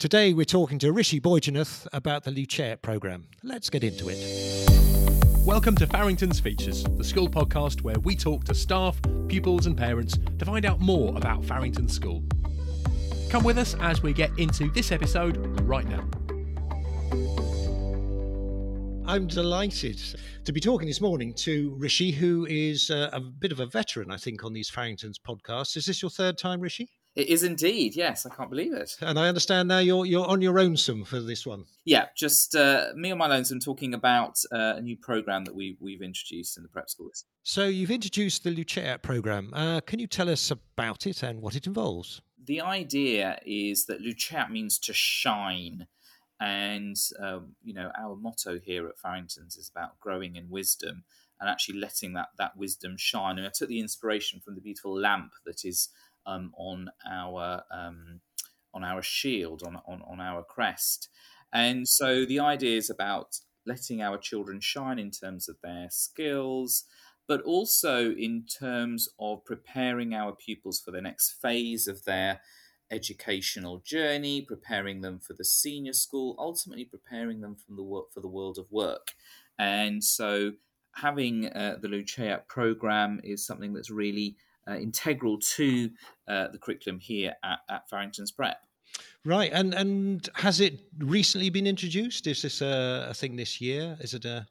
Today we're talking to Rishi Boyjanath about the Luceat programme. Let's get into it. Welcome to Farrington's Features, the school podcast where we talk to staff, pupils, and parents to find out more about Farrington School. Come with us as we get into this episode right now. I'm delighted to be talking this morning to Rishi, who is uh, a bit of a veteran, I think, on these Farrington's podcasts. Is this your third time, Rishi? It is indeed, yes. I can't believe it. And I understand now you're you're on your own some for this one. Yeah, just uh, me on my lonesome talking about uh, a new program that we we've introduced in the prep schools. So you've introduced the Luceat program. Uh, can you tell us about it and what it involves? The idea is that Luceat means to shine, and um, you know our motto here at Farrington's is about growing in wisdom and actually letting that that wisdom shine. And I took the inspiration from the beautiful lamp that is um, on our um, on our shield, on, on on our crest. And so the idea is about letting our children shine in terms of their skills, but also in terms of preparing our pupils for the next phase of their educational journey, preparing them for the senior school, ultimately preparing them from the work for the world of work. And so having uh, the Luceat program is something that's really integral to uh, the curriculum here at, at Farrington's Prep. Right, and and has it recently been introduced? Is this a, a thing this year? Is it a?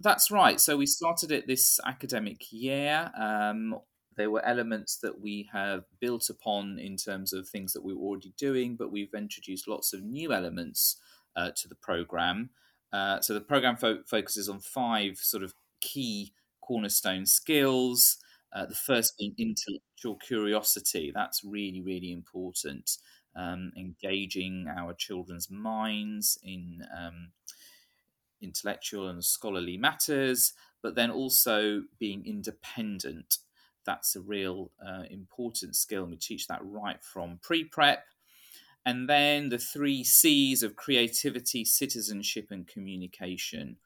That's right. So we started it this academic year. Um, there were elements that we have built upon in terms of things that we were already doing, but we've introduced lots of new elements uh, to the program. Uh, so the program fo- focuses on five sort of key cornerstone skills. Uh, the first being intellectual curiosity. That's really, really important. Um, engaging our children's minds in um, intellectual and scholarly matters, but then also being independent. That's a real uh, important skill, and we teach that right from pre prep. And then the three C's of creativity, citizenship, and communication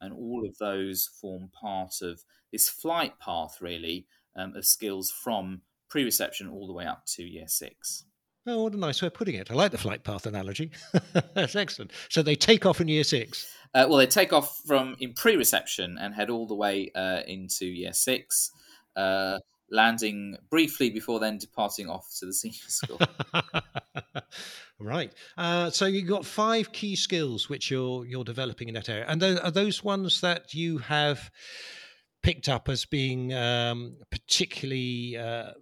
and all of those form part of this flight path, really, um, of skills from pre reception all the way up to year six. Oh, what a nice way of putting it. I like the flight path analogy. That's excellent. So they take off in year six. Uh, well, they take off from in pre reception and head all the way uh, into year six. Uh, landing briefly before then departing off to the senior school. right. Uh, so you've got five key skills which you're you're developing in that area, and are those ones that you have picked up as being um, particularly uh,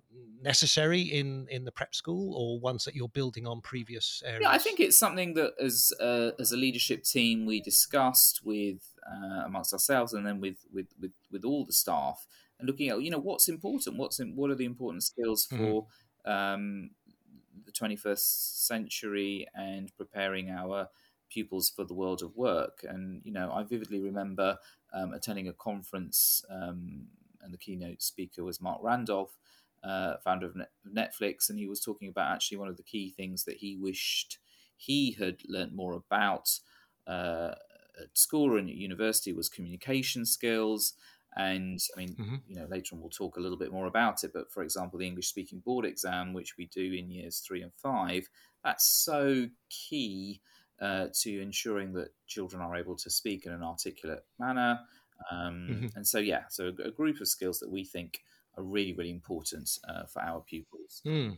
necessary in in the prep school, or ones that you're building on previous areas? Yeah, I think it's something that as uh, as a leadership team we discussed with uh, amongst ourselves, and then with with with with all the staff and looking at you know what's important, what's in, what are the important skills mm-hmm. for mm-hmm. um, the 21st century and preparing our pupils for the world of work. And you know, I vividly remember um, attending a conference, um, and the keynote speaker was Marc Randolph, uh, founder of Netflix, and he was talking about actually one of the key things that he wished he had learnt more about. Uh, at school and at university was communication skills and I mean, mm-hmm. you know, later on we'll talk a little bit more about it. But for example, the English speaking board exam, which we do in years three and five, that's so key uh, to ensuring that children are able to speak in an articulate manner. Um, mm-hmm. And so, yeah, so a, a, group of skills that we think are really, really important uh, for our pupils. Mm.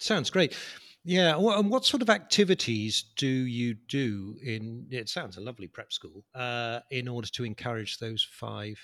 Sounds great. Yeah, and what sort of activities do you do in? It sounds a lovely prep school uh, in order to encourage those five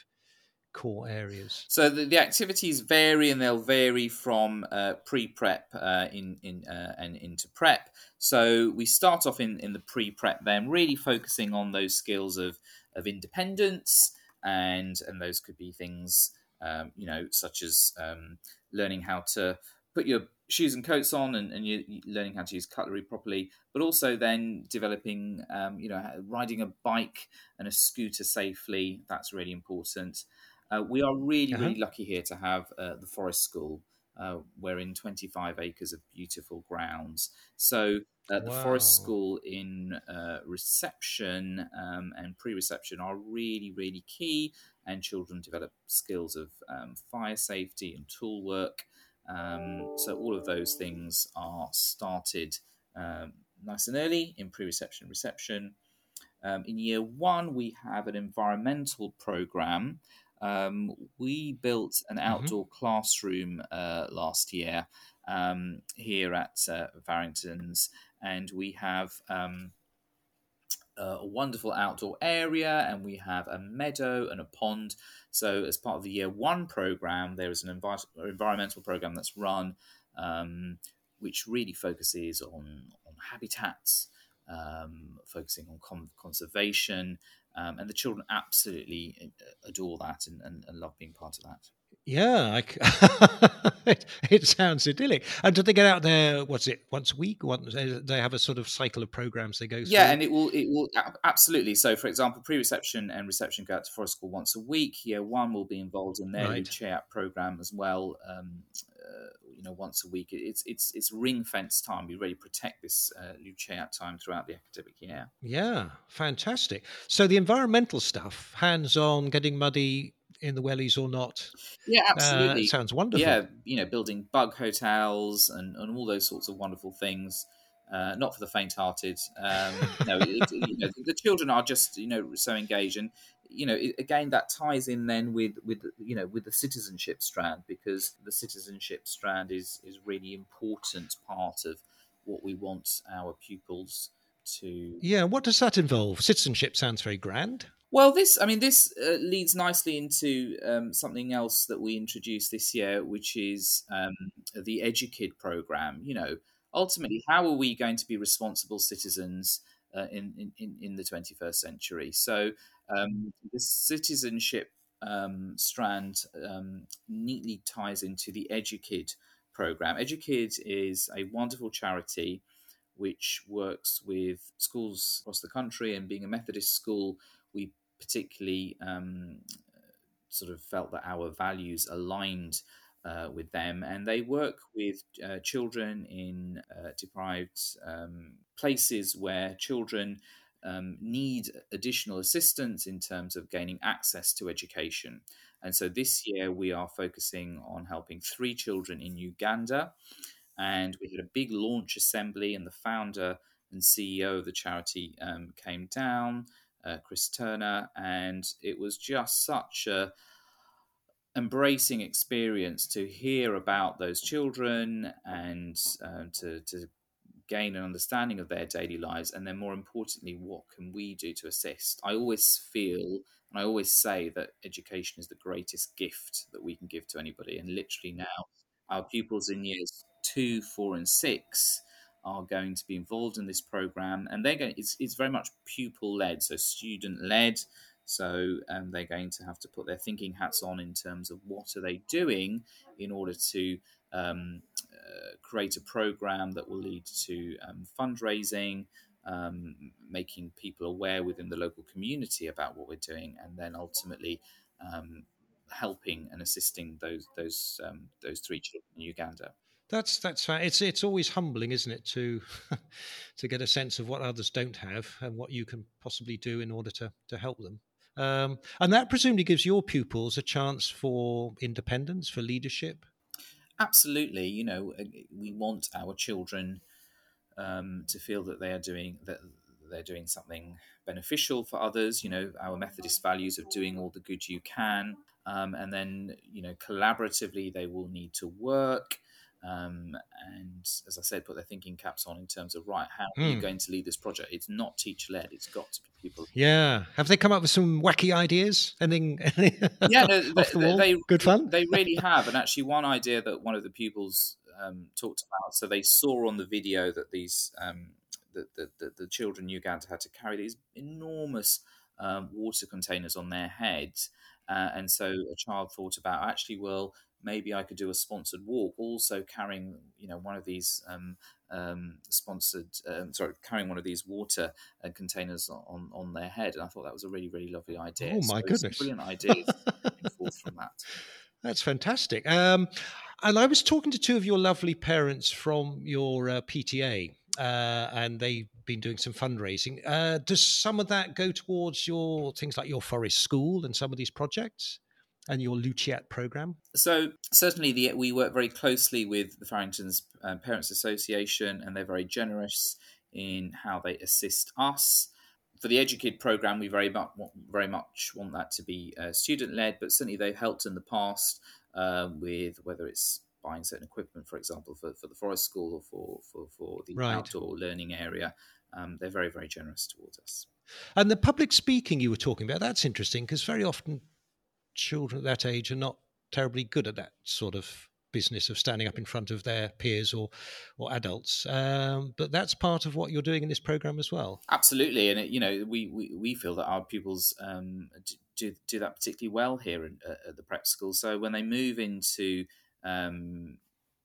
core areas? So the, the activities vary, and they'll vary from uh, pre-prep uh, in in uh, and into prep. So we start off in in the pre-prep, then really focusing on those skills of of independence, and and those could be things um, you know such as um, learning how to put your shoes and coats on and, and you're learning how to use cutlery properly but also then developing um, you know riding a bike and a scooter safely that's really important uh, we are really, uh-huh. really lucky here to have uh, the Forest School. Uh, we're in 25 acres of beautiful grounds. So uh, the wow. Forest School in uh, reception um, and pre-reception are really, really key, and children develop skills of um, fire safety and tool work. Um, so all of those things are started um, nice and early in pre-reception reception. Um, in year one, we have an environmental program. Um, we built an Mm-hmm. outdoor classroom uh, last year um, here at uh, Farrington's, and we have um, a wonderful outdoor area, and we have a meadow and a pond. So, as part of the year one program, there is an envi- environmental program that's run, um, which really focuses on on habitats, um, focusing on con- conservation, um, and the children absolutely adore that and, and, and love being part of that. Yeah, I c it, it sounds idyllic. And do they get out there? What's it? Once a week? Once they have a sort of cycle of programs they go through. Yeah, and it will it will absolutely. So, for example, pre-reception and reception go out to Forest School once a week. Year one will be involved in their Right. Luceat program as well. Um, uh, you know, once a week. It's it's it's ring fence time. We really protect this uh, Luceat time throughout the academic year. Yeah, fantastic. So the environmental stuff, hands-on, getting muddy in the wellies or not, Yeah, uh, absolutely. sounds wonderful. yeah, you know, building bug hotels and, and all those sorts of wonderful things. Uh, not for the faint-hearted. Um, no, it, it- you know, the children are just you know so engaged, and you know, it, again, that ties in then with with you know with the citizenship strand because the citizenship strand is is really important part of what we want our pupils to Yeah, what does that involve? Citizenship sounds very grand. well, this, I mean, this uh, leads nicely into um, something else that we introduced this year, which is um, the EduKid program. You know, ultimately, how are we going to be responsible citizens uh, in, in, in the 21st century? So, um, the citizenship um, strand um, neatly ties into the EduKid program. EduKid is a wonderful charity which works with schools across the country, and being a Methodist school, we particularly um, sort of felt that our values aligned uh, with them, and they work with uh, children in uh, deprived um, places where children um, need additional assistance in terms of gaining access to education. And so this year we are focusing on helping three children in Uganda. And we had a big launch assembly, and the founder and CEO of the charity um, came down, uh, Chris Turner, and it was just such a embracing experience to hear about those children and um, to, to gain an understanding of their daily lives and then more importantly what can we do to assist? I always feel and i always say that education is the greatest gift that we can give to anybody and literally now our pupils in years two four and six are going to be involved in this program and they're going it's, it's very much pupil led so student led so um, they're going to have to put their thinking hats on in terms of what are they doing in order to um, uh, create a program that will lead to um, fundraising, um, making people aware within the local community about what we're doing, and then ultimately um, helping and assisting those those um, those three children in Uganda. That's that's it's it's always humbling, isn't it, to to get a sense of what others don't have and what you can possibly do in order to to help them. Um, and that presumably gives your pupils a chance for independence, for leadership. Absolutely, you know, uh, we want our children um, to feel that they are doing that they're doing something beneficial for others. You know, our Methodist values of doing all the good you can, um, and then you know, collaboratively they will need to work. Um, and as I said, put their thinking caps on in terms of right, how are you Hmm. going to lead this project? It's not teacher led; it's got to be people. Yeah. Have they come up with some wacky ideas? Anything? Yeah, no, the they- wall? they- Good fun. They really have, and actually, one idea that one of the pupils um, talked about. So they saw on the video that these um, the, the, the, the children in Uganda had to carry these enormous um, water containers on their heads, uh, and so a child thought about actually, well, maybe I could do a sponsored walk, also carrying you know one of these. Um, um, sponsored, um, sorry, carrying one of these water uh, containers on on their head, and I thought that was a really really lovely idea. Oh, my So goodness. brilliant idea forth from that. That's fantastic. Um, and I was talking to two of your lovely parents from your uh, PTA, uh, and they've been doing some fundraising. Uh, does some of that go towards your things like your forest school and some of these projects and your Luceat program? So certainly, the, we work very closely with the Farrington's um, Parents Association, and they're very generous in how they assist us. For the EduKid program, we very much want, very much want that to be uh, student led, but certainly they've helped in the past uh, with whether it's buying certain equipment, for example, for, for the forest school or for, for, for the right. outdoor learning area. Um, they're very, very generous towards us. And the public speaking you were talking about, that's interesting because very often children at that age are not terribly good at that sort of business of standing up in front of their peers or or adults. Um, but that's part of what you're doing in this program as well. Absolutely, and it, you know we, we, we feel that our pupils um, do do that particularly well here in, uh, at the prep school. So when they move into um,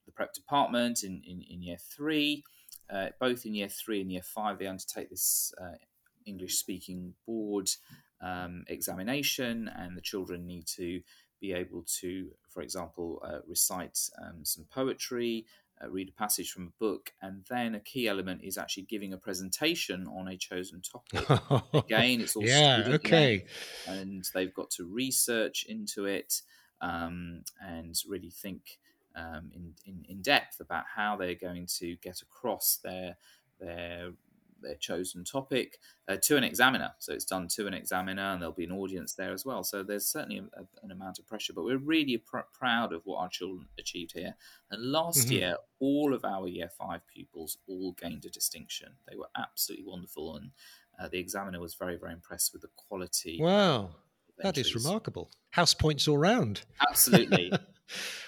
the prep department in, in, in year three, uh, both in year three and year five, they undertake this uh, English speaking board um, examination, and the children need to be able to, for example, uh, recite um, some poetry, uh, read a passage from a book, and then a key element is actually giving a presentation on a chosen topic. Again, it's all yeah, okay, and they've got to research into it um, and really think um, in, in in depth about how they're going to get across their their their chosen topic uh, to an examiner. So it's done to an examiner, and there'll be an audience there as well. So there's certainly a, a, an amount of pressure, but we're really pr- proud of what our children achieved here. And last mm-hmm. year, all of our year five pupils all gained a distinction. They were absolutely wonderful, and uh, the examiner was very, very impressed with the quality. Wow. That is remarkable. House points all round. Absolutely.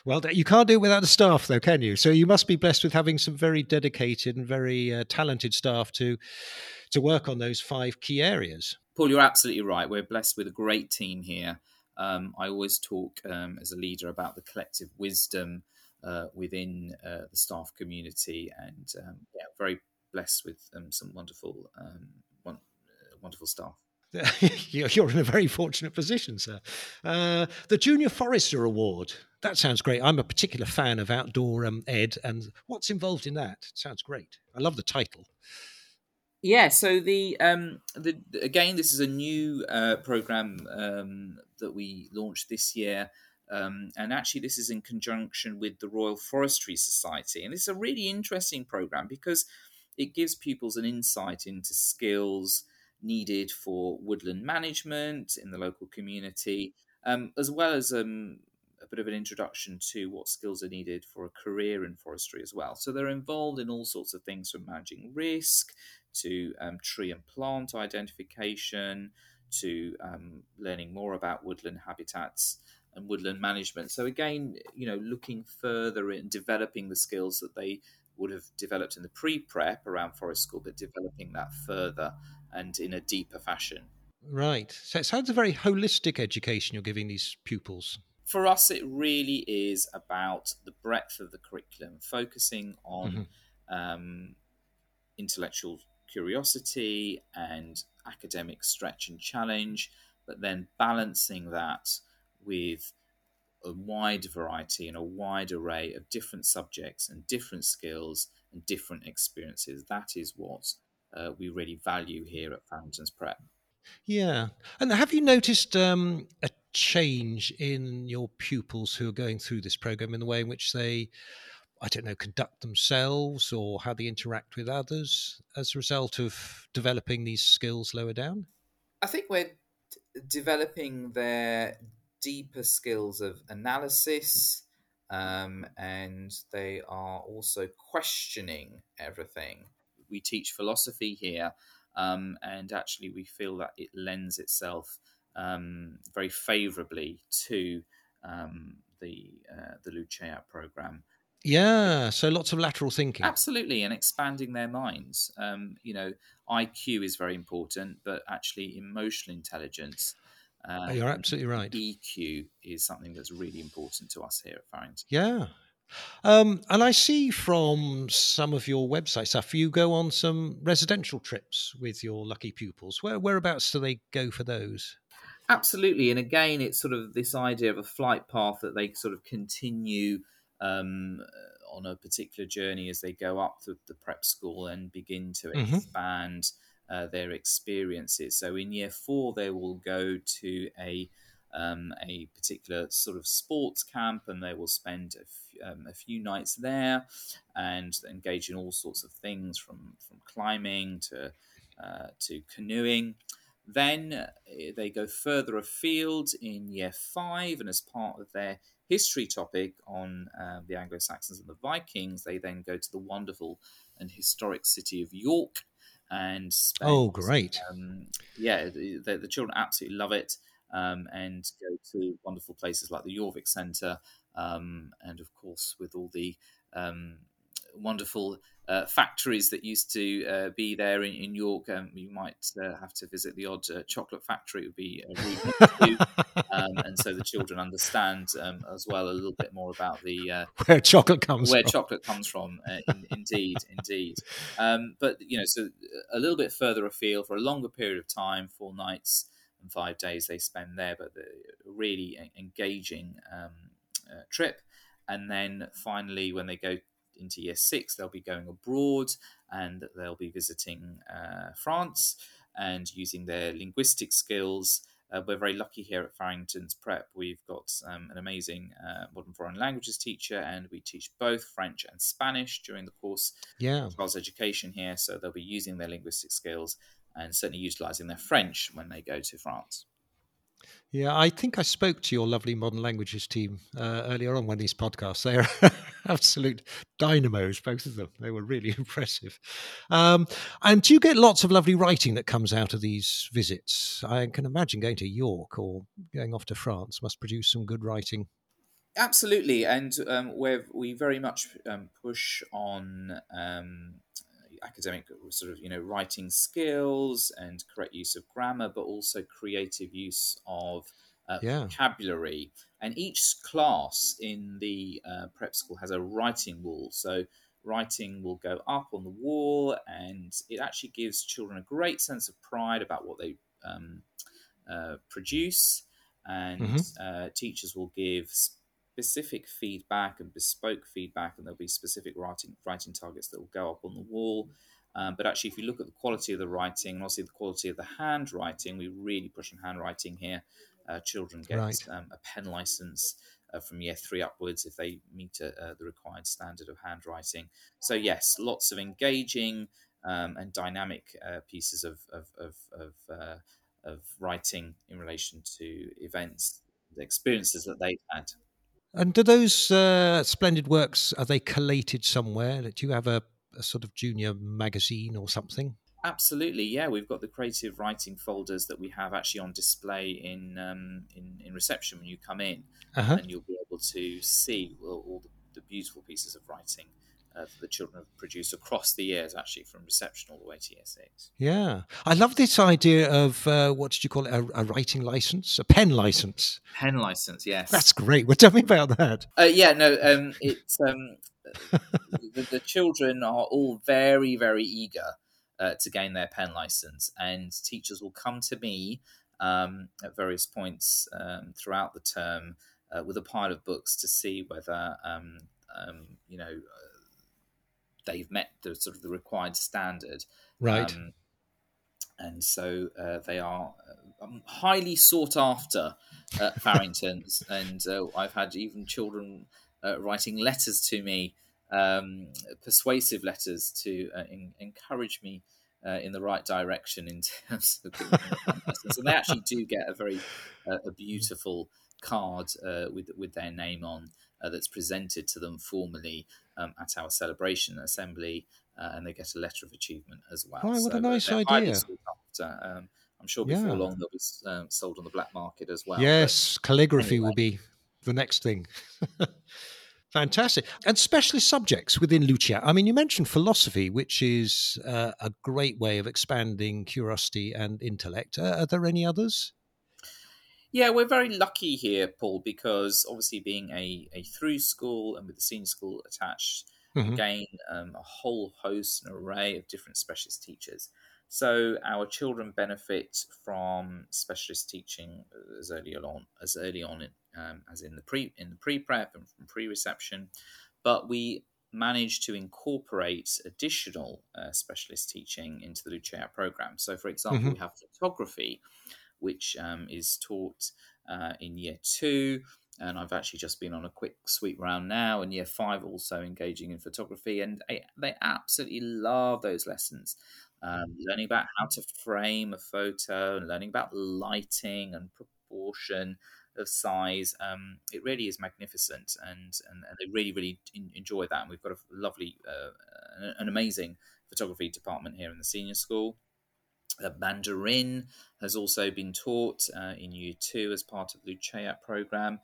well, you can't do it without the staff, though, can you? So you must be blessed with having some very dedicated and very uh, talented staff to to work on those five key areas. Paul, you're absolutely right. We're blessed with a great team here. Um, I always talk um, as a leader about the collective wisdom uh, within uh, the staff community, and um, yeah, very blessed with um, some wonderful, um, uh, wonderful staff. You're in a very fortunate position, sir. Uh, the Junior Forester Award. That sounds great. I'm a particular fan of outdoor um, ed, and what's involved in that? Sounds great. I love the title. Yeah. So the um, the again, this is a new uh, program um, that we launched this year. Um, and actually, this is in conjunction with the Royal Forestry Society. And it's a really interesting program because it gives pupils an insight into skills needed for woodland management in the local community, um, as well as um, a bit of an introduction to what skills are needed for a career in forestry as well. So they're involved in all sorts of things from managing risk to um, tree and plant identification to um, learning more about woodland habitats and woodland management. So again, you know, looking further in developing the skills that they would have developed in the pre-prep around forest school, but developing that further and in a deeper fashion. Right. So it sounds a very holistic education you're giving these pupils. For us, it really is about the breadth of the curriculum, focusing on mm-hmm. um, intellectual curiosity and academic stretch and challenge, but then balancing that with a wide variety and a wide array of different subjects and different skills and different experiences. That is what uh, we really value here at Farrington's Prep. Yeah. And have you noticed um, a change in your pupils who are going through this program in the way in which they, I don't know, conduct themselves or how they interact with others as a result of developing these skills lower down? I think we're developing their deeper skills of analysis, um, and they are also questioning everything we teach philosophy here, um, and actually we feel that it lends itself um, very favourably to um, the uh, the Luceat program. Yeah, so lots of lateral thinking. Absolutely, and expanding their minds. Um, you know, IQ is very important, but actually emotional intelligence. Uh, You're absolutely right. EQ is something that's really important to us here at Farrington. Yeah, um, and I see from some of your website stuff, you go on some residential trips with your lucky pupils. Where whereabouts do they go for those? Absolutely, and again, it's sort of this idea of a flight path that they sort of continue um, on a particular journey as they go up the, the prep school and begin to mm-hmm. expand uh, their experiences. So in year four, they will go to a um, a particular sort of sports camp, and they will spend a, f- um, a few nights there and engage in all sorts of things from from climbing to uh, to canoeing. Then uh, they go further afield in year five, and as part of their history topic on uh, the Anglo Saxons and the Vikings, they then go to the wonderful and historic city of York. And spend, oh, great! Um, yeah, the, the, children absolutely love it, um, and go to wonderful places like the Jorvik Centre, um, and of course with all the um, wonderful uh, factories that used to uh, be there in, in York. Um, you might uh, have to visit the odd uh, chocolate factory. It would be really um, and so the children understand um, as well a little bit more about the uh, where chocolate comes where from. chocolate comes from. Uh, in, indeed, indeed. Um, but you know, so a little bit further afield for a longer period of time, four nights and five days they spend there, but the really engaging um, trip. And then finally, when they go into year six, they'll be going abroad and they'll be visiting uh, France and using their linguistic skills. Uh, we're very lucky here at Farrington's Prep. We've got um, an amazing uh, modern foreign languages teacher, and we teach both French and Spanish during the course yeah. of child's education here. So they'll be using their linguistic skills and certainly utilizing their French when they go to France. Yeah, I think I spoke to your lovely modern languages team uh, earlier on one of these podcasts. They are absolute dynamos, both of them. They were really impressive. Um, and do you get lots of lovely writing that comes out of these visits? I can imagine going to York or going off to France must produce some good writing. Absolutely, and um, we very much um, push on um, academic sort of you know writing skills and correct use of grammar, but also creative use of uh, yeah. vocabulary. And each class in the uh, prep school has a writing wall. So writing will go up on the wall, and it actually gives children a great sense of pride about what they um, uh, produce. And mm-hmm. Uh, teachers will give specific feedback and bespoke feedback, and there'll be specific writing writing targets that will go up on the wall. Um, but actually, if you look at the quality of the writing and also the quality of the handwriting, we really push on handwriting here. Uh, children get right. um, a pen license uh, from year three upwards if they meet uh, uh the required standard of handwriting. So yes, lots of engaging um, and dynamic uh, pieces of of, of, of, uh, of writing in relation to events, the experiences that they've had. And do those uh, splendid works are they collated somewhere? Do you have a, a, sort of junior magazine or something? Absolutely, yeah. We've got the creative writing folders that we have actually on display in um, in, in, reception when you come in, uh-huh. and you'll be able to see all, all the, the beautiful pieces of writing uh, that the children have produced across the years, actually from reception all the way to year six. Yeah, I love this idea of uh, what did you call it? A, a, writing license, a pen license. Pen license, yes. That's great. Well, tell me about that. Uh, yeah, no, um, it's um, the, the, children are all very, very eager uh, to gain their pen license, and teachers will come to me um, at various points um, throughout the term uh, with a pile of books to see whether um, um, you know they've met the sort of the required standard. Right. Um, and so uh, they are uh, um, highly sought after at Farrington's, and uh, I've had even children uh, writing letters to me, um, persuasive letters to uh, in, encourage me uh, in the right direction in terms of. And they actually do get a very a beautiful card with with their name on that's presented to them formally um, at our celebration assembly, uh, and they get a letter of achievement as well. Oh, what so a nice idea! Um, I'm sure before yeah. long they'll be um, sold on the black market as well. Yes, but calligraphy anyway. will be the next thing. Fantastic. And specialist subjects within Luceat. I mean, you mentioned philosophy, which is uh, a great way of expanding curiosity and intellect. Uh, are there any others? Yeah, we're very lucky here, Paul, because obviously being a, a through school and with the senior school attached, mm-hmm. again, um, a whole host, an array of different specialist teachers. So our children benefit from specialist teaching as early on as early on in, um, as in the pre in the pre prep and from pre reception, but we manage to incorporate additional uh, specialist teaching into the Luceat program. So, for example, mm-hmm. we have photography which um, is taught uh, in year two. And I've actually just been on a quick sweep round now, in year five also engaging in photography, and they, they absolutely love those lessons. Um, learning about how to frame a photo and learning about lighting and proportion of size. Um, it really is magnificent, and, and, and they really really enjoy that. And we've got a lovely, uh, an amazing photography department here in the senior school. Uh, Mandarin has also been taught uh, in year two as part of the Luceat program.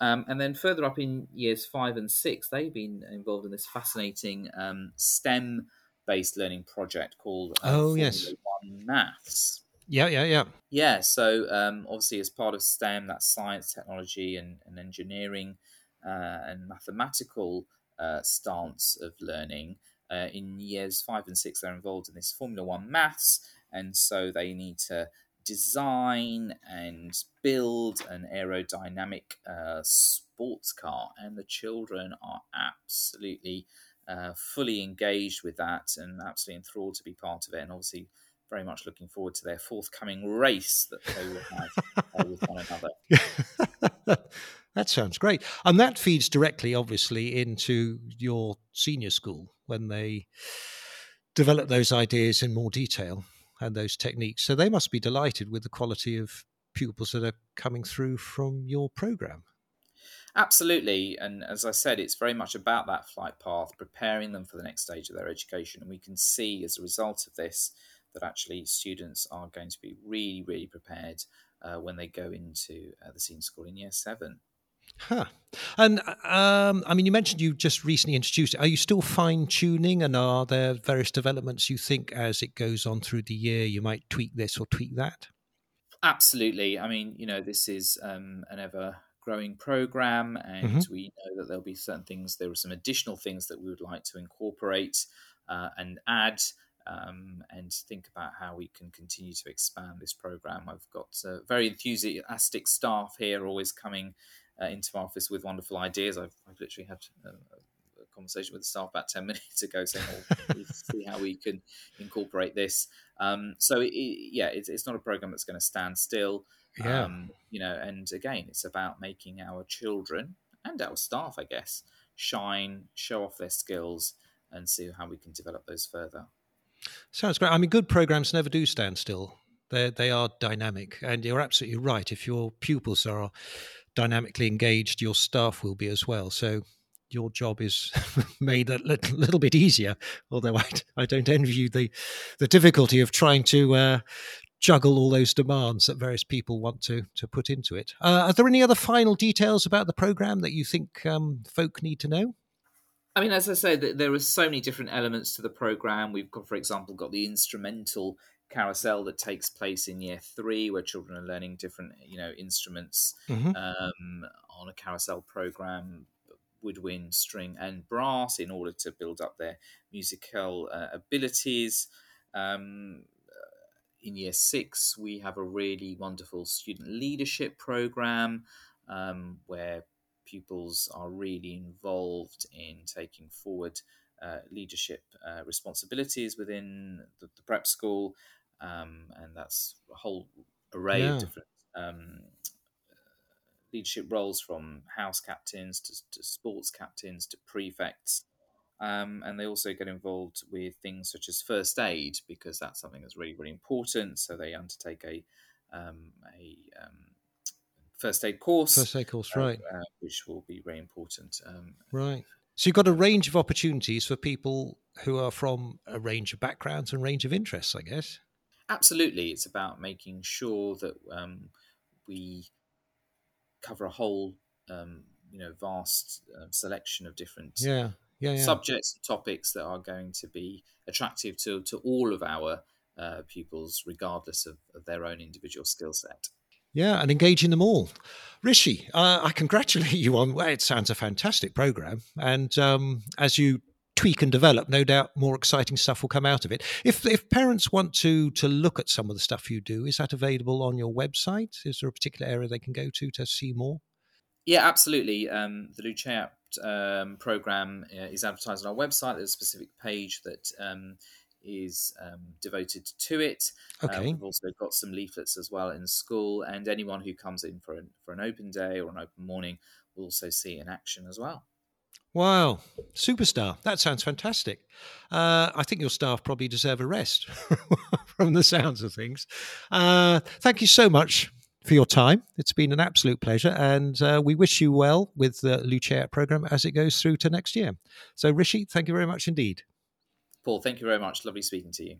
Um, and then further up in years five and six, they've been involved in this fascinating um, STEM based learning project called uh, Oh, yes. Maths. Yeah, yeah, yeah. Yeah, so um, obviously, as part of STEM, that's science, technology, and, and engineering uh, and mathematical uh, stance of learning. Uh, in years five and six, they're involved in this Formula One maths, and so they need to design and build an aerodynamic uh, sports car. And the children are absolutely uh, fully engaged with that and absolutely enthralled to be part of it. And obviously, very much looking forward to their forthcoming race that they will have uh, with one another. that sounds great. And that feeds directly, obviously, into your senior school when they develop those ideas in more detail and those techniques. So they must be delighted with the quality of pupils that are coming through from your program. Absolutely. And as I said, it's very much about that flight path, preparing them for the next stage of their education. And we can see as a result of this that actually students are going to be really, really prepared uh, when they go into uh, the senior school in year seven. Huh. And um, I mean, you mentioned you just recently introduced it. Are you still fine tuning? And are there various developments you think as it goes on through the year you might tweak this or tweak that? Absolutely. I mean, you know, this is um, an ever growing program, and mm-hmm. we know that there'll be certain things, there are some additional things that we would like to incorporate uh, and add um, and think about how we can continue to expand this program. I've got uh, very enthusiastic staff here, always coming uh, into my office with wonderful ideas. I've, I've literally had uh, a conversation with the staff about 10 minutes ago saying, well, see how we can incorporate this. Um, so, it, it, yeah, it's, it's, not a program that's going to stand still. Yeah. Um, you know, and again, it's about making our children and our staff, I guess, shine, show off their skills, and see how we can develop those further. Sounds great. I mean, good programs never do stand still. They they are dynamic, and you're absolutely right. If your pupils are dynamically engaged, your staff will be as well. So your job is made a little, little, bit easier. Although I, I don't envy you the the difficulty of trying to uh, juggle all those demands that various people want to to put into it. Uh, are there any other final details about the program that you think um, folk need to know? I mean, as I said, there are so many different elements to the program. We've got, for example, got the instrumental carousel that takes place in year three, where children are learning different, you know, instruments mm-hmm. um, on a carousel program, woodwind, string, and brass, in order to build up their musical uh, abilities. Um, in year six, we have a really wonderful student leadership program um, where pupils are really involved in taking forward uh, leadership uh, responsibilities within the, the prep school, um, and that's a whole array yeah. of different um, leadership roles from house captains to, to sports captains to prefects. Um, and they also get involved with things such as first aid because that's something that's really, really important. So they undertake a um, a um, first aid course. First aid course, uh, right. Uh, which will be very important. Um, right. So you've got a range of opportunities for people who are from a range of backgrounds and range of interests, I guess. Absolutely. It's about making sure that um, we cover a whole, um, you know, vast uh, selection of different yeah. Yeah, yeah. subjects and topics that are going to be attractive to, to all of our uh, pupils, regardless of, of their own individual skill set. Yeah, and engaging them all. Rishi, uh, I congratulate you on. Well, it sounds a fantastic program, and um, as you tweak and develop, no doubt more exciting stuff will come out of it. If if parents want to to look at some of the stuff you do, is that available on your website? Is there a particular area they can go to to see more? Yeah, absolutely. Um, the Luceat um, program uh, is advertised on our website. There's a specific page that um, is um, devoted to it. Uh, we've also got some leaflets as well in school, and anyone who comes in for an, for an open day or an open morning will also see in action as well. Wow, superstar. That sounds fantastic. Uh, I think your staff probably deserve a rest from the sounds of things. Uh, thank you so much for your time. It's been an absolute pleasure. And uh, we wish you well with the Luceat program as it goes through to next year. So, Rishi, thank you very much indeed. Paul, thank you very much. Lovely speaking to you.